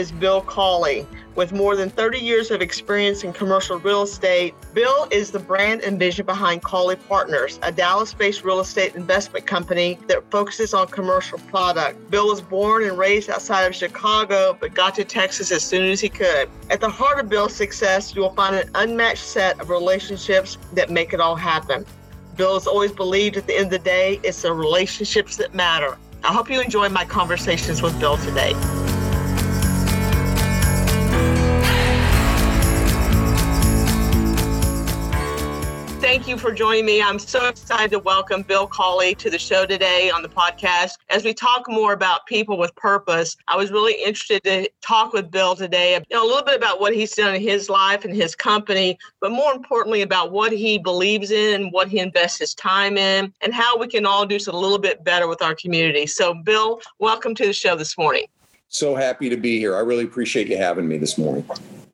is Bill Cawley. With more than 30 years of experience in commercial real estate, Bill is the brand and vision behind Cawley Partners, a Dallas based real estate investment company that focuses on commercial product. Bill was born and raised outside of Chicago, but got to Texas as soon as he could. At the heart of Bill's success, you will find an unmatched set of relationships that make it all happen. Bill has always believed at the end of the day, it's the relationships that matter. I hope you enjoy my conversations with Bill today. Thank you for joining me. I'm so excited to welcome Bill Cawley to the show today on the podcast. As we talk more about people with purpose, I was really interested to talk with Bill today you know, a little bit about what he's done in his life and his company, but more importantly about what he believes in, what he invests his time in, and how we can all do a little bit better with our community. So, Bill, welcome to the show this morning. So happy to be here. I really appreciate you having me this morning.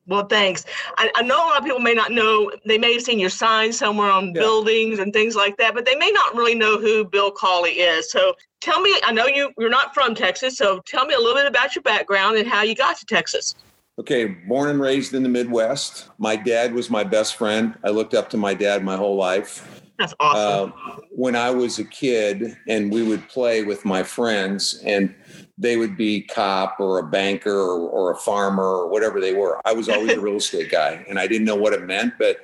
Well, thanks. I, I, know a lot of people may not know, they may have seen your sign somewhere on yeah. buildings and things like that, but they may not really know who Bill Cawley is. So tell me, I know you, you're not from Texas, so tell me a little bit about your background and how you got to Texas. Okay, born and raised in the Midwest. My dad was my best friend. I looked up to my dad my whole life. That's awesome. Uh, when I was a kid and we would play with my friends and they would be cop or a banker or, or, a farmer or whatever they were. I was always a real estate guy and I didn't know what it meant, but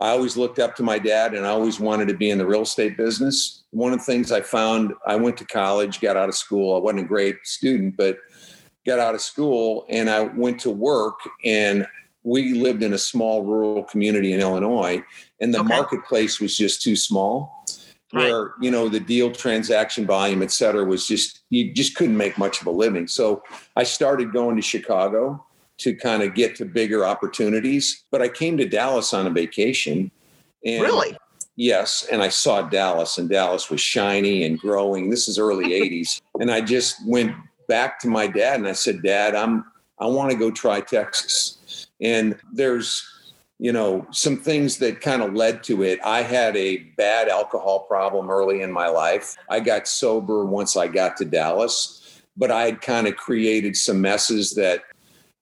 I always looked up to my dad and I always wanted to be in the real estate business. One of the things I found, I went to college, got out of school. I wasn't a great student, but got out of school and I went to work and we lived in a small rural community in Illinois and the okay. marketplace was just too small where you know the deal transaction volume et cetera was just you just couldn't make much of a living. So i started going to chicago to kind of get to bigger opportunities but i came to dallas on a vacation and really? Yes and i saw dallas and dallas was shiny and growing. This is early 80s and i just went back to my dad and i said dad i'm i want to go try texas. And there's you know, some things that kind of led to it. I had a bad alcohol problem early in my life. I got sober once I got to Dallas, but I had kind of created some messes that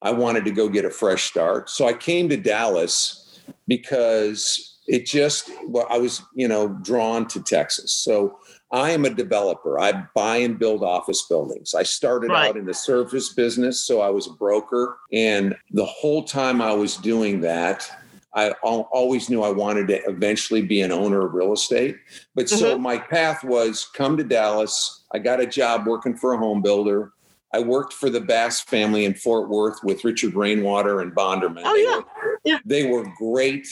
I wanted to go get a fresh start. So I came to Dallas because it just, well, I was, you know, drawn to Texas. So I am a developer. I buy and build office buildings. I started right. out in the service business, so I was a broker. And the whole time I was doing that, I always knew I wanted to eventually be an owner of real estate. But mm-hmm. so my path was come to Dallas. I got a job working for a home builder. I worked for the Bass family in Fort Worth with Richard Rainwater and Bonderman. Oh, they yeah. Were, yeah. They were great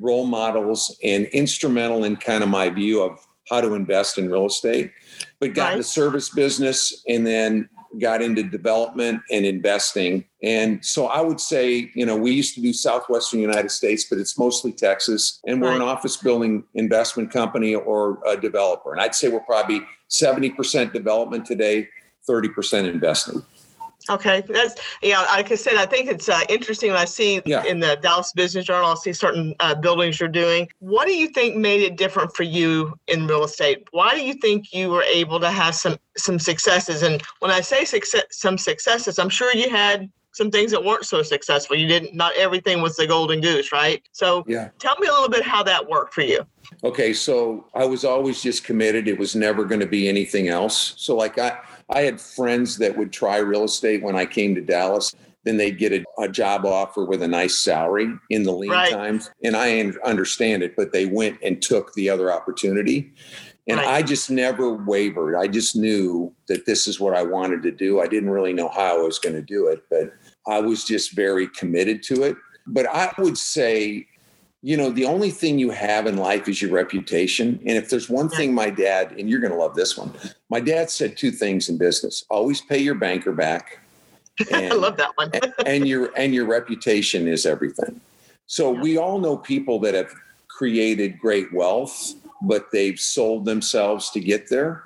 role models and instrumental in kind of my view of how to invest in real estate. But got right. in the service business and then got into development and investing. And so I would say, you know, we used to do Southwestern United States, but it's mostly Texas. And we're an office building investment company or a developer. And I'd say we're probably 70% development today, 30% investing. Okay, that's yeah. Like I said, I think it's uh, interesting when I see yeah. in the Dallas Business Journal, I see certain uh, buildings you're doing. What do you think made it different for you in real estate? Why do you think you were able to have some some successes? And when I say success, some successes, I'm sure you had some things that weren't so successful. You didn't. Not everything was the golden goose, right? So, yeah. Tell me a little bit how that worked for you. Okay, so I was always just committed. It was never going to be anything else. So, like I I had friends that would try real estate when I came to Dallas. Then they'd get a, a job offer with a nice salary in the lean right. times. And I understand it, but they went and took the other opportunity. And right. I just never wavered. I just knew that this is what I wanted to do. I didn't really know how I was going to do it, but I was just very committed to it. But I would say you know, the only thing you have in life is your reputation. And if there's one thing my dad, and you're going to love this one, my dad said two things in business always pay your banker back. And, I love that one. and your and your reputation is everything. So yeah. we all know people that have created great wealth, but they've sold themselves to get there.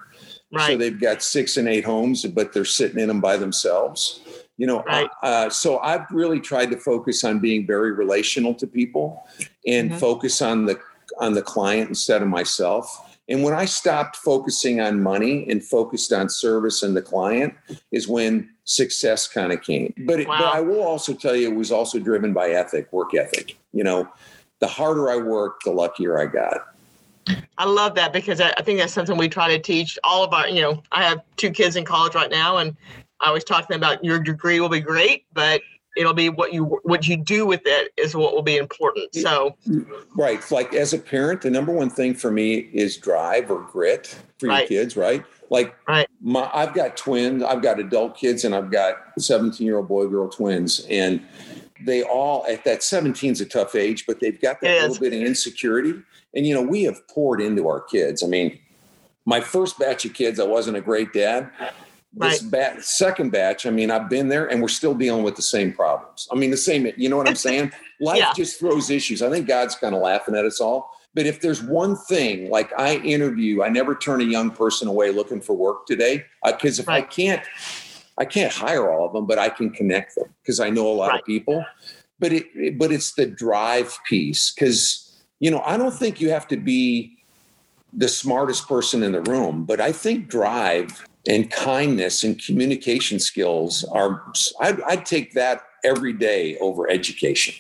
Right. So they've got six and eight homes, but they're sitting in them by themselves you know right. uh, so i've really tried to focus on being very relational to people and mm-hmm. focus on the on the client instead of myself And when I stopped focusing on money and focused on service and the client, is when success kind of came. But, it, wow. but I will also tell you, it was also driven by ethic, work ethic. You know, the harder I worked, the luckier I got. I love that because I, I think that's something we try to teach all of our, you know, I have two kids in college right now and I always talk to them about your degree will be great, but it'll be what you what you do with it is what will be important so right like as a parent the number one thing for me is drive or grit for right. your kids right like right. my i've got twins i've got adult kids and i've got 17 year old boy girl twins and they all at that 17 is a tough age but they've got that little bit of insecurity and you know we have poured into our kids i mean my first batch of kids i wasn't a great dad this right. batch, second batch, I mean, I've been there and we're still dealing with the same problems. I mean, the same, you know what I'm saying? Life yeah. just throws issues. I think God's kind of laughing at us all. But if there's one thing, like I interview, I never turn a young person away looking for work today. Because uh, if right. I can't, I can't hire all of them, but I can connect them because I know a lot right. of people. But it, but it's the drive piece because you know I don't think you have to be the smartest person in the room, but I think drive and kindness and communication skills are I'd, I'd, take that every day over education.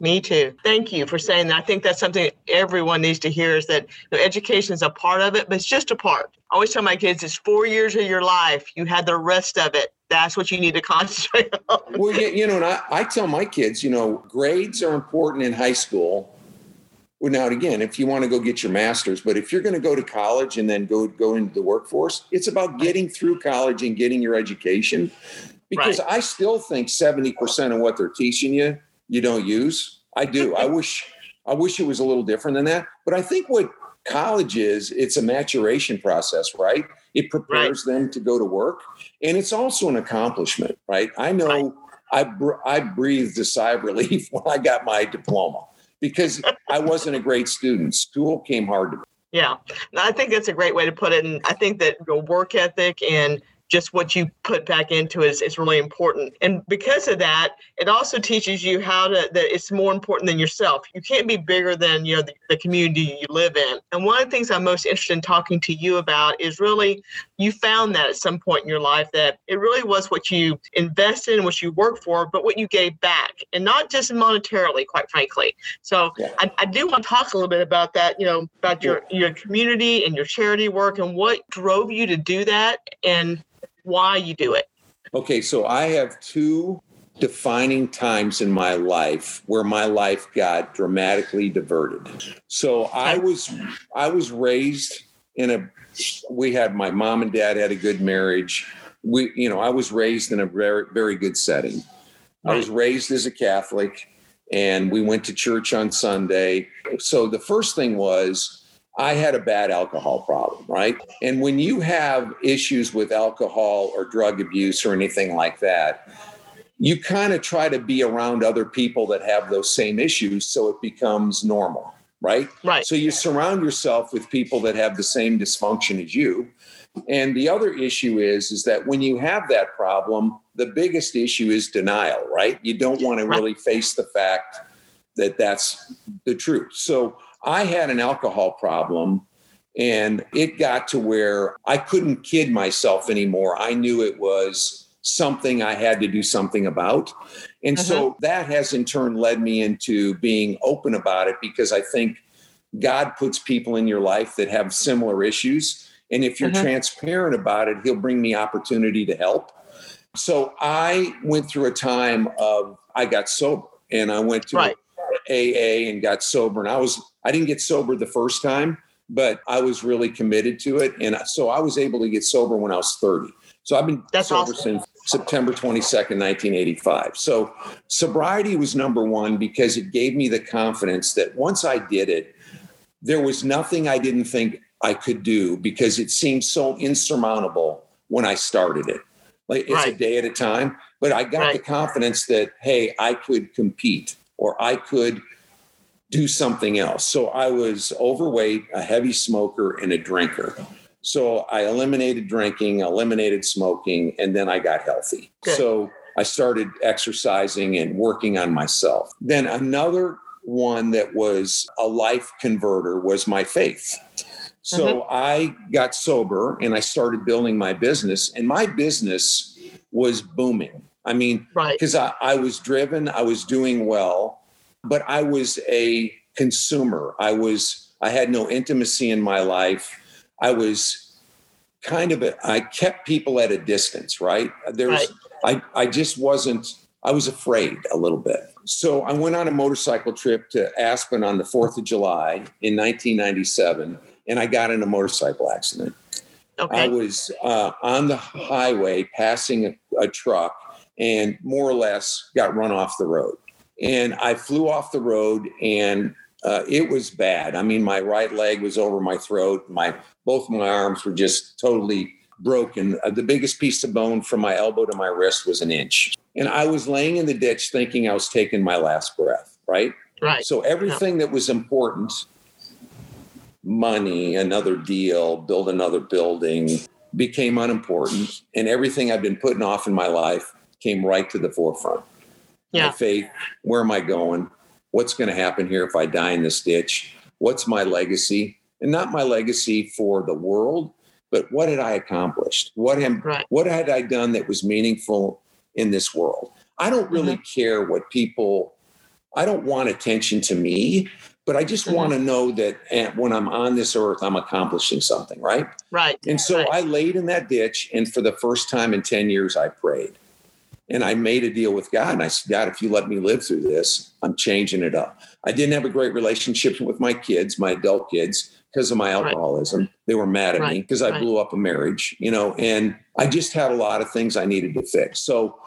Me too. Thank you for saying that. I think that's something everyone needs to hear is that you know, education is a part of it but it's just a part. I always tell my kids it's four years of your life. You had the rest of it. That's what you need to concentrate on. Well you know and I, I tell my kids you know grades are important in high school well, now again, if you want to go get your master's, but if you're going to go to college and then go go into the workforce, it's about getting through college and getting your education. Because right. I still think 70% of what they're teaching you, you don't use. I do. I wish I wish it was a little different than that. But I think what college is, it's a maturation process, right? It prepares right. them to go to work. And it's also an accomplishment, right? I know right. I, br- I breathed a sigh of relief when I got my diploma because I wasn't a great student. School came hard to me. Yeah, I think that's a great way to put it. And I think that your work ethic and just what you put back into it is, is really important. And because of that, it also teaches you how to that it's more important than yourself. You can't be bigger than you know the, the community you live in. And one of the things I'm most interested in talking to you about is really you found that at some point in your life that it really was what you invested in, what you worked for, but what you gave back, and not just monetarily, quite frankly. So yeah. I, I do want to talk a little bit about that. You know about your your community and your charity work and what drove you to do that and why you do it. Okay, so I have two defining times in my life where my life got dramatically diverted. So I was I was raised in a we had my mom and dad had a good marriage. We you know, I was raised in a very very good setting. I was raised as a Catholic and we went to church on Sunday. So the first thing was I had a bad alcohol problem, right? And when you have issues with alcohol or drug abuse or anything like that, you kind of try to be around other people that have those same issues so it becomes normal, right? Right. So you surround yourself with people that have the same dysfunction as you. And the other issue is is that when you have that problem, the biggest issue is denial, right? You don't want to really face the fact that that's the truth. So I had an alcohol problem and it got to where I couldn't kid myself anymore. I knew it was something I had to do something about. And uh-huh. so that has in turn led me into being open about it because I think God puts people in your life that have similar issues. And if you're uh-huh. transparent about it, He'll bring me opportunity to help. So I went through a time of I got sober and I went to right. AA and got sober. And I was I didn't get sober the first time, but I was really committed to it. And so I was able to get sober when I was 30. So I've been That's sober awesome. since September 22nd, 1985. So sobriety was number one because it gave me the confidence that once I did it, there was nothing I didn't think I could do because it seemed so insurmountable when I started it. Like it's right. a day at a time. But I got right. the confidence that, hey, I could compete or I could do something else. So I was overweight, a heavy smoker, and a drinker. So I eliminated drinking, eliminated smoking, and then I got healthy. Good. So I started exercising and working on myself. Then another one that was a life converter was my faith. So mm-hmm. I got sober and I started building my business, and my business was booming. I mean, Right. because I, I was driven, I was doing well, but I was a consumer. I was, I had no intimacy in my life. I was kind of, a, I kept people at a distance, right? There was, I, I just wasn't, I was afraid a little bit. So I went on a motorcycle trip to Aspen on the 4th of July in 1997, and I got in a motorcycle accident. I was uh, on the highway passing a, a truck and more or less got run off the road. And I flew off the road and uh, it was bad. I mean, my right leg was over my throat. My both my arms were just totally broken. Uh, the biggest piece of bone from my elbow to my wrist was an inch. And I was laying in the ditch thinking I was taking my last breath, right? Right. So everything that was important, money, another deal, build another building, became unimportant. And everything I've been putting off in my life came right to the forefront. My Yeah. faith, where am I going? What's going to happen here if I die in this ditch? What's my legacy? And not my legacy for the world, but what had I accomplished? What am Right. what had I done that was meaningful in this world? I don't really Mm-hmm. care what people, I don't want attention to me, but I just Mhm. want to know that eh, when I'm on this earth, I'm accomplishing something, right? Right. And so Right. I laid in that ditch, and for the first time in 10 years, I prayed. And I made a deal with God. And I said, God, if you let me live through this, I'm changing it up. I didn't have a great relationship with my kids, my adult kids, because of my Right. alcoholism. They were mad at me because I Right. blew up a marriage, you know, and I just had a lot of things I needed to fix. So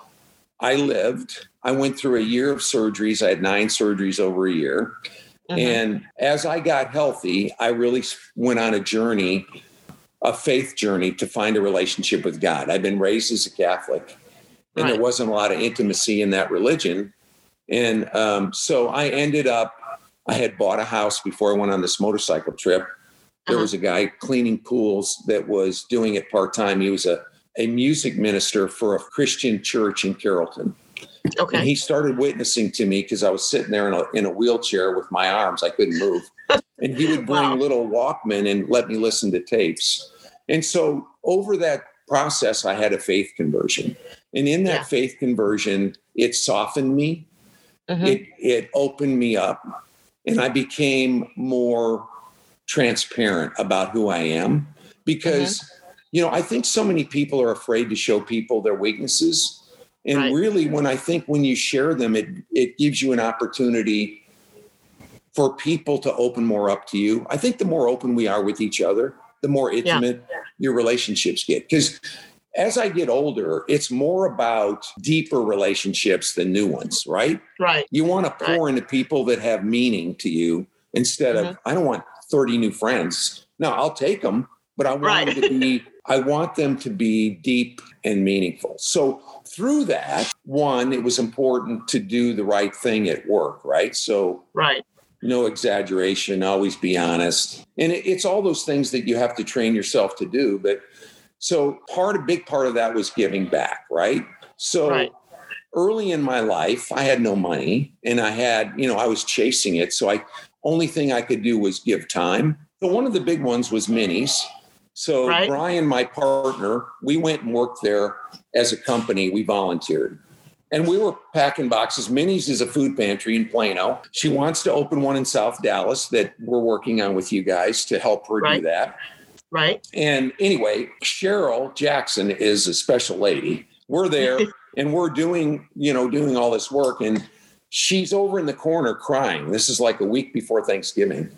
I lived. I went through a year of surgeries. I had nine surgeries over a year. Mhm. And as I got healthy, I really went on a journey, a faith journey to find a relationship with God. I've been raised as a Catholic, and Right. there wasn't a lot of intimacy in that religion. And um, so I ended up, I had bought a house before I went on this motorcycle trip. There Uh-huh. was a guy cleaning pools that was doing it part time. He was a, a music minister for a Christian church in Carrollton. And Okay. he started witnessing to me because I was sitting there in a, in a wheelchair with my arms. I couldn't move. and he would bring Wow. little Walkman and let me listen to tapes. And so over that process, I had a faith conversion. And in that Yeah. faith conversion, it softened me, Mhm. it, it opened me up, and I became more transparent about who I am because, Mm-hmm. you know, I think so many people are afraid to show people their weaknesses. And Right. really, when I think when you share them, it it gives you an opportunity for people to open more up to you. I think the more open we are with each other, the more intimate your relationships get. Because as I get older, it's more about deeper relationships than new ones, right? Right. You want to pour into people that have meaning to you instead of, mm-hmm. I don't want 30 new friends. No, I'll take them, but I want Right. them to be, I want them to be deep and meaningful. So through that, one, it was important to do the right thing at work, right? So Right. No exaggeration, always be honest. And it, it's all those things that you have to train yourself to do. But so part, a big part of that was giving back, right? So Right. early in my life, I had no money and I had, you know, I was chasing it. So I, only thing I could do was give time. So one of the big ones was Minnie's. So Right. Brian, my partner, we went and worked there as a company. We volunteered. And we were packing boxes. Minnie's is a food pantry in Plano. She wants to open one in South Dallas that we're working on with you guys to help her do Right. that. Right. And anyway, Cheryl Jackson is a special lady. We're there and we're doing, you know, doing all this work. And she's over in the corner crying. This is like a week before Thanksgiving.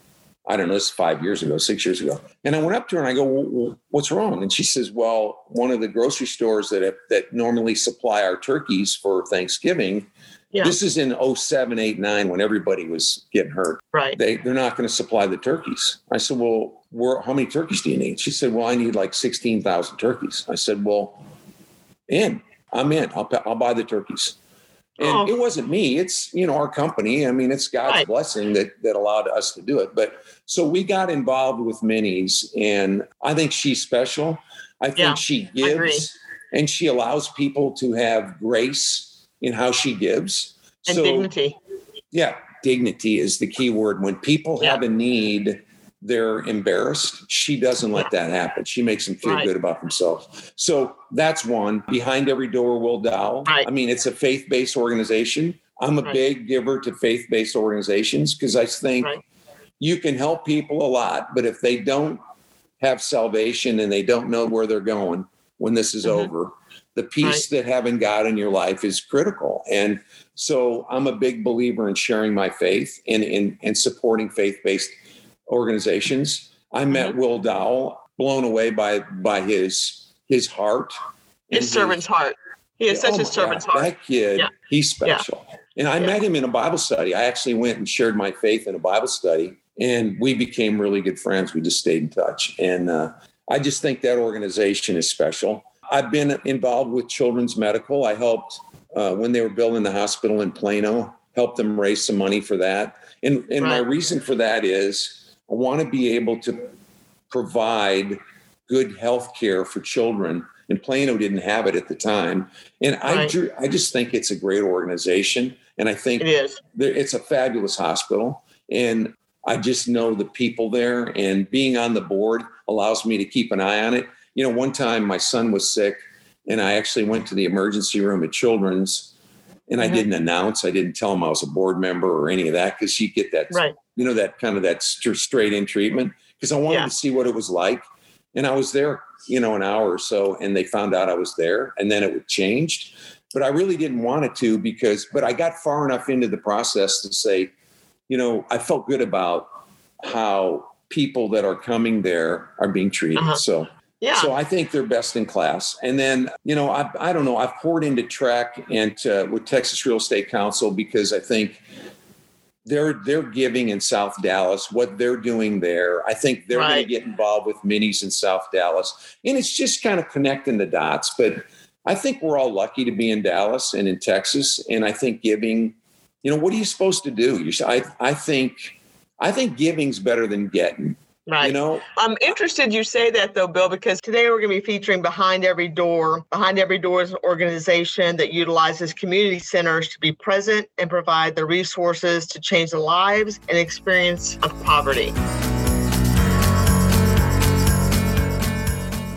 I don't know, this is five years ago, six years ago. And I went up to her and I go, "Well, well, what's wrong? And she says, well, one of the grocery stores that have, that normally supply our turkeys for Thanksgiving, Yeah. this is in 07, 8, 9 when everybody was getting hurt Right. they they're not going to supply the turkeys. I said, well, where, how many turkeys do you need? She said, well, I need like sixteen thousand turkeys. I said, well, in, I'm in. I'll I'll buy the turkeys. And Oh. it wasn't me. It's you know our company. I mean, it's God's Right. blessing that that allowed us to do it. But so we got involved with Minnie's, and I think she's special. I think Yeah, she gives, and she allows people to have grace in how she gives. And so, dignity. yeah, dignity is the key word. When people Yeah. have a need, they're embarrassed. She doesn't let that happen. She makes them feel Right. good about themselves. So that's one. Behind every door, Will Dowell. Right. I mean, it's a faith based organization. I'm a Right. big giver to faith based organizations because I think. You can help people a lot, but if they don't have salvation and they don't know where they're going when this is Mhm. over, the peace that having God in your life is critical. And so I'm a big believer in sharing my faith and and, and supporting faith based organizations. I met Will Dowell, blown away by by his his heart. His servant's heart. He has such Oh a servant's God, heart. That kid, Yeah. he's special. And I Yeah. met him in a Bible study. I actually went and shared my faith in a Bible study, and we became really good friends. We just stayed in touch. And uh, I just think that organization is special. I've been involved with Children's Medical. I helped uh, when they were building the hospital in Plano, helped them raise some money for that. And, and my reason for that is I want to be able to provide good health care for children. And Plano didn't have it at the time. And I, Right. ju- I just think it's a great organization. And I think It is. it's a fabulous hospital. And I just know the people there. And being on the board allows me to keep an eye on it. You know, one time my son was sick, and I actually went to the emergency room at Children's. And I Mhm. didn't announce, I didn't tell him I was a board member or any of that because you get that Right. you know, that kind of that st- straight in treatment because I wanted Yeah. to see what it was like. And I was there, you know, an hour or so, and they found out I was there, and then it changed. But I really didn't want it to because, but I got far enough into the process to say, you know, I felt good about how people that are coming there are being treated. Uh-huh. So, Yeah. so I think they're best in class. And then, you know, I, I don't know, I've poured into TREC and uh, with Texas Real Estate Council because I think they're they're giving in South Dallas what they're doing there. I think they're going to get involved with Minnie's in South Dallas, and it's just kind of connecting the dots. But I think we're all lucky to be in Dallas and in Texas, and I think giving. You know, what are you supposed to do? You, I I think I think giving's better than getting. right. You know, I'm interested you say that though, Bill, because today we're going to be featuring Behind Every Door. Behind Every Door is an organization that utilizes community centers to be present and provide the resources to change the lives and experience of poverty.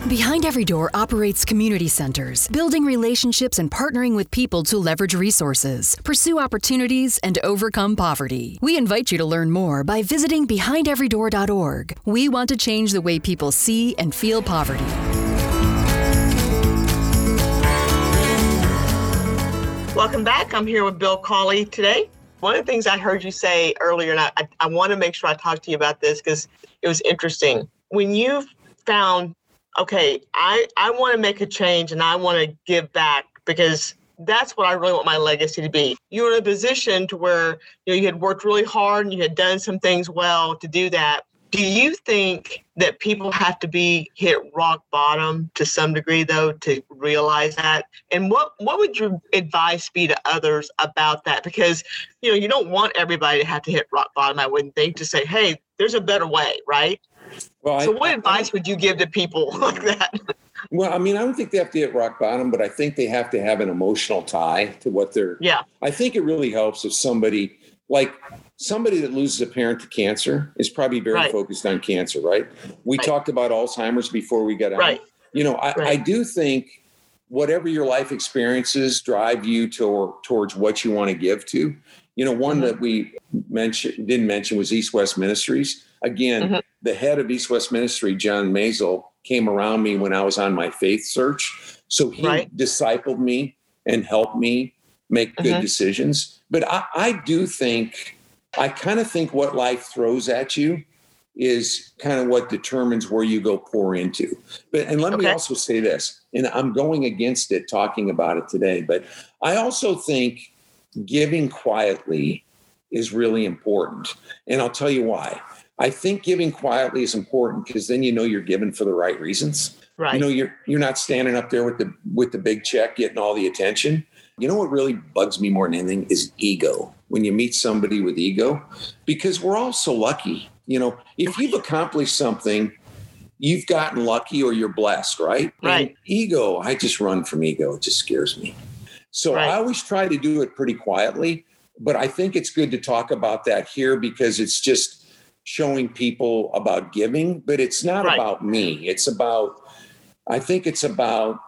Behind Every Door operates community centers, building relationships and partnering with people to leverage resources, pursue opportunities, and overcome poverty. We invite you to learn more by visiting BehindEveryDoor.org. We want to change the way people see and feel poverty. Welcome back. I'm here with Bill Cawley today. One of the things I heard you say earlier, and I, I, I want to make sure I talk to you about this because it was interesting. When you found, okay, I, I want to make a change and I want to give back because that's what I really want my legacy to be. You were in a position to where you, know, you had worked really hard and you had done some things well to do that. Do you think that people have to be hit rock bottom to some degree, though, to realize that? And what what would your advice be to others about that? Because you know you don't want everybody to have to hit rock bottom. I wouldn't think to say, hey, there's a better way, right? Well, So, I- what I- advice would you give to people like that? Well, I mean, I don't think they have to hit rock bottom, but I think they have to have an emotional tie to what they're. Yeah, I think it really helps if somebody, like somebody that loses a parent to cancer, is probably very Right. focused on cancer, right? We Right. talked about Alzheimer's before we got on. right, You know, I, I do think whatever your life experiences drive you to, towards what you want to give to. You know, one Mhm. that we mentioned didn't mention was East West Ministries. Again, Mhm. The head of East West Ministry, John Maisel, came around me when I was on my faith search. So he Right. discipled me and helped me make good Mhm. decisions. But I, I do think, I kind of think what life throws at you is kind of what determines where you go pour into. But and let me also say this, and I'm going against it talking about it today, but I also think giving quietly is really important. And I'll tell you why. I think giving quietly is important because then you know you're giving for the right reasons. right. You know, you're you're not standing up there with the with the big check getting all the attention. You know what really bugs me more than anything is ego. When you meet somebody with ego, because we're all so lucky. You know, if you've accomplished something, you've gotten lucky or you're blessed, right? Right. And ego, I just run from ego. It just scares me. So Right. I always try to do it pretty quietly, but I think it's good to talk about that here because it's just showing people about giving, but it's not Right. about me. It's about, I think it's about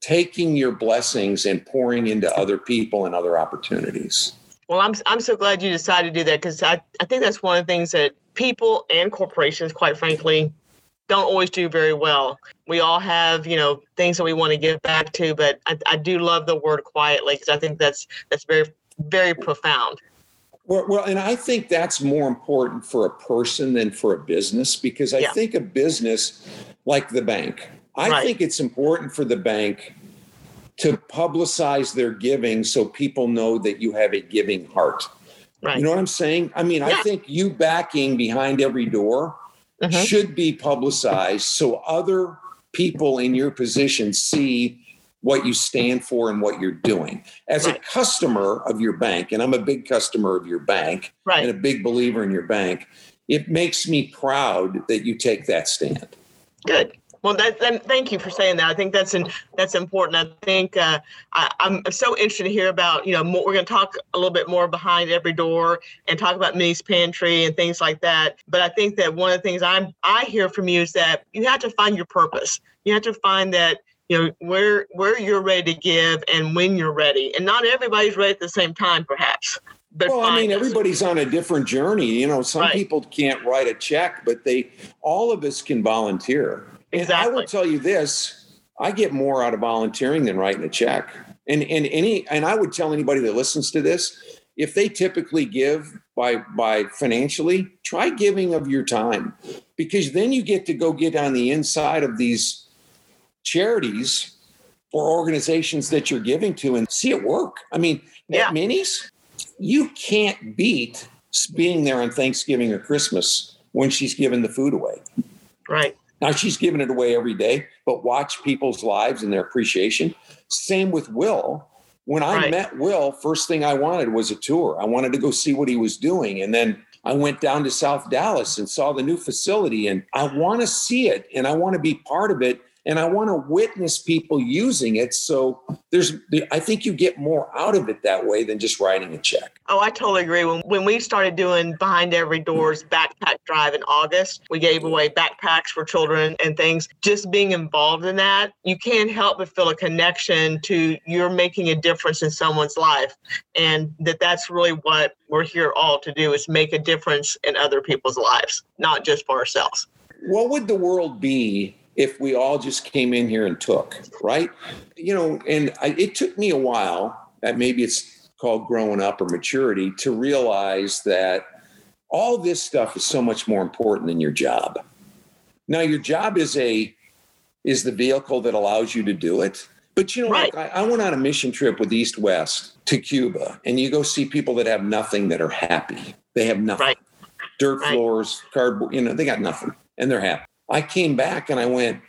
taking your blessings and pouring into other people and other opportunities. Well, I'm I'm so glad you decided to do that because I, I think that's one of the things that people and corporations, quite frankly, don't always do very well. We all have, you know, things that we want to give back to, but I, I do love the word quietly because I think that's that's very very profound. Well, well, and I think that's more important for a person than for a business because I Yeah. think a business like the bank, I Right. think it's important for the bank to publicize their giving so people know that you have a giving heart. Right. You know what I'm saying? I mean, I think you backing behind every door Mhm. should be publicized so other people in your position see what you stand for and what you're doing. As Right. a customer of your bank, and I'm a big customer of your bank and a big believer in your bank, it makes me proud that you take that stand. Good. Well, that, then thank you for saying that. I think that's in, that's important. I think uh, I, I'm so interested to hear about you know more, we're going to talk a little bit more behind every door and talk about Minnie's Pantry and things like that. But I think that one of the things I'm I hear from you is that you have to find your purpose. You have to find that you know where where you're ready to give and when you're ready. And not everybody's ready at the same time, perhaps. But Well, I mean, us. everybody's on a different journey. You know, some Right. people can't write a check, but they, all of us can volunteer. And I will tell you this: I get more out of volunteering than writing a check. And and any and I would tell anybody that listens to this, if they typically give by by financially, try giving of your time, because then you get to go get on the inside of these charities or organizations that you're giving to and see it work. I mean, Yeah. at Minnie's, you can't beat being there on Thanksgiving or Christmas when she's giving the food away. right. Now she's giving it away every day, but watch people's lives and their appreciation. Same with Will. When I Right. met Will, first thing I wanted was a tour. I wanted to go see what he was doing. And then I went down to South Dallas and saw the new facility and I want to see it and I want to be part of it and I want to witness people using it. So there's I think you get more out of it that way than just writing a check. Oh, I totally agree. When when we started doing behind every doors backpack drive in August, we gave away backpacks for children and things. Just being involved in that, you can't help but feel a connection to you're making a difference in someone's life, and that that's really what we're here all to do is make a difference in other people's lives, not just for ourselves. what would the world be if we all just came in here and took right? You know and I, it took me a while that maybe it's called growing up or maturity to realize that all this stuff is so much more important than your job. Now your job is a is the vehicle that allows you to do it. But you know Right. like I, I went on a mission trip with east west to cuba and you go see people that have nothing that are happy. They have nothing. Right. dirt Right. floors cardboard you know they got nothing and they're happy I came back and I went,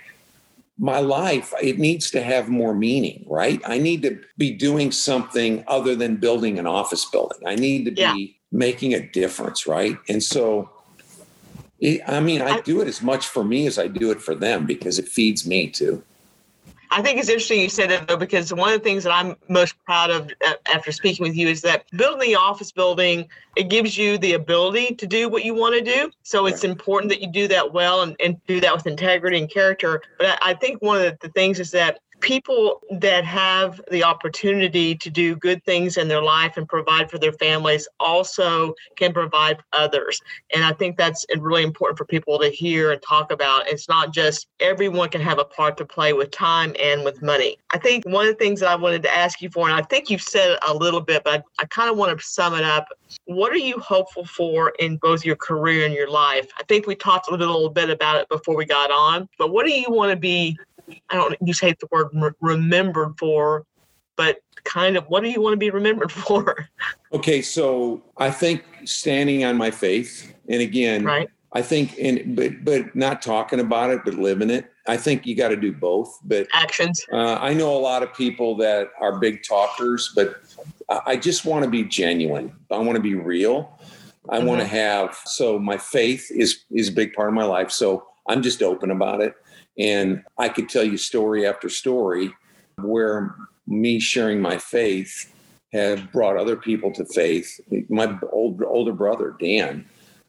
my life, it needs to have more meaning, right? I need to be doing something other than building an office building. I need to be making a difference, right? And so, it, I mean, I I- do it as much for me as I do it for them because it feeds me too. I think it's interesting you said that though, because one of the things that I'm most proud of uh, after speaking with you is that building the office building, it gives you the ability to do what you want to do. So it's important that you do that well and, and do that with integrity and character. But I, I think one of the, the things is that people that have the opportunity to do good things in their life and provide for their families also can provide others. And I think that's really important for people to hear and talk about. It's not just everyone can have a part to play with time and with money. I think one of the things that I wanted to ask you for, and I think you've said a little bit, but I, I kind of want to sum it up. What are you hopeful for in both your career and your life? I think we talked a little bit about it before we got on, but what do you want to be? I don't use hate the word re- remembered for, but kind of what do you want to be remembered for? Okay, so I think standing on my faith, and again, right? I think, and but but not talking about it, but living it. I think you got to do both. But Actions. Uh, I know a lot of people that are big talkers, but I I just want to be genuine. I want to be real. I want to have so my faith is is a big part of my life. So I'm just open about it, and I could tell you story after story where me sharing my faith have brought other people to faith. My old older brother Dan,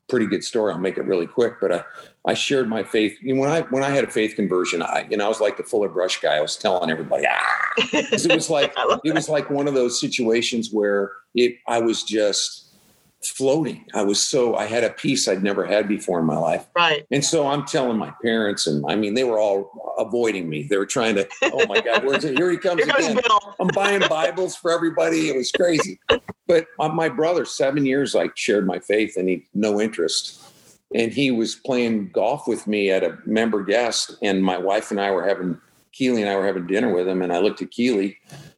pretty good story. I'll make it really quick, but I, I shared my faith. You know, when I when I had a faith conversion, I you know I was like the Fuller Brush guy. I was telling everybody, ah, it was like it was like one of those situations where it I was just floating. I was so I had a peace I'd never had before in my life. Right. And so I'm telling my parents, and I mean they were all avoiding me. They were trying to, oh my God, where's it? Here he comes Here again. Bill. I'm buying Bibles for everybody. It was crazy. But my brother, seven years, like shared my faith, and he no interest. And he was playing golf with me at a member guest, and my wife and I were having Keely and I were having dinner with him, and I looked at Keely,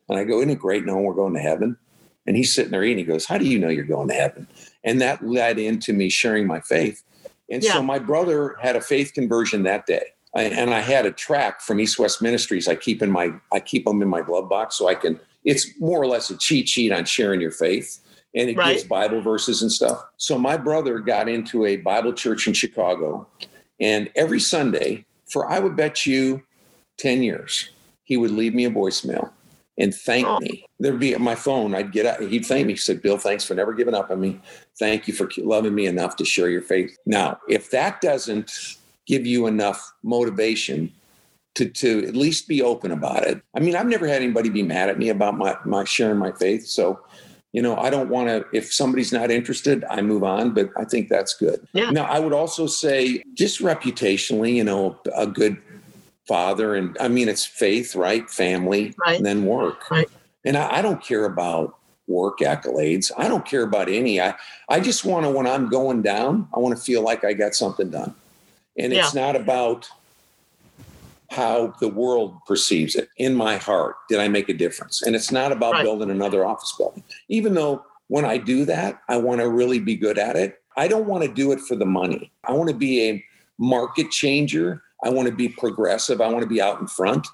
and I go, "Isn't it great knowing we're going to heaven?" And he's sitting there eating. He goes, "How do you know you're going to heaven?" And that led into me sharing my faith. And Yeah. so my brother had a faith conversion that day. I, and I had a track from East West Ministries. I keep in my I keep them in my glove box so I can. It's more or less a cheat sheet on sharing your faith, and it Right. gives Bible verses and stuff. So my brother got into a Bible church in Chicago, and every Sunday for I would bet you ten years he would leave me a voicemail and thank Oh. me. There'd be my phone. I'd get out. He'd thank me. He said, "Bill, thanks for never giving up on me. Thank you for loving me enough to share your faith." Now, if that doesn't give you enough motivation to to at least be open about it. I mean, I've never had anybody be mad at me about my my sharing my faith. So, you know, I don't want to if somebody's not interested, I move on, but I think that's good. Yeah. Now, I would also say just reputationally, you know, a good father and I mean it's faith, right? Family, Right. and then work. Right. And I, I don't care about work accolades. I don't care about any. I I just want to when I'm going down, I want to feel like I got something done. And it's not about how the world perceives it. In my heart, did I make a difference? And it's not about Right. building another office building. Even though when I do that, I want to really be good at it. I don't want to do it for the money. I want to be a market changer. I want to be progressive. I want to be out in front.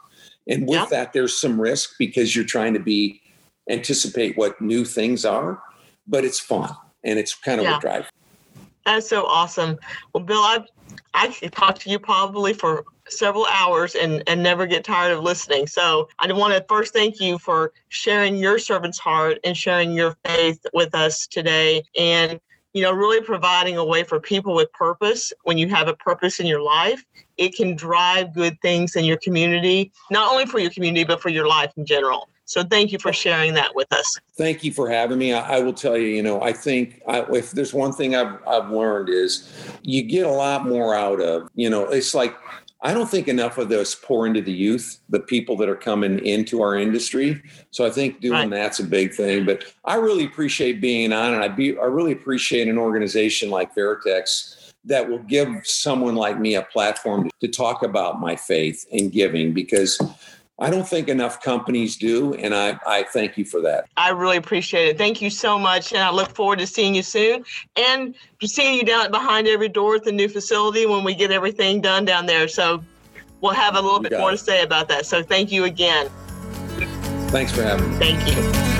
And with Yeah. that, there's some risk because you're trying to be anticipate what new things are, but it's fun and it's kind of Yeah. what drives. That's so awesome. Well, Bill, I've I could talk to you probably for several hours and and never get tired of listening. So I want to first thank you for sharing your servant's heart and sharing your faith with us today, and you know, really providing a way for people with purpose. When you have a purpose in your life, it can drive good things in your community, not only for your community but for your life in general. So thank you for sharing that with us. Thank you for having me. I, I will tell you, you know, I think I, if there's one thing I've, I've learned is you get a lot more out of, you know, it's like, I don't think enough of this pour into the youth, the people that are coming into our industry. So I think doing Right. that's a big thing. But I really appreciate being on, and I be I really appreciate an organization like Veritex that will give someone like me a platform to talk about my faith and giving because I don't think enough companies do, and I, I thank you for that. I really appreciate it. Thank you so much. And I look forward to seeing you soon and seeing you down behind every door at the new facility when we get everything done down there. So we'll have a little You bit more it. to say about that. So thank you again. Thanks for having me. Thank you.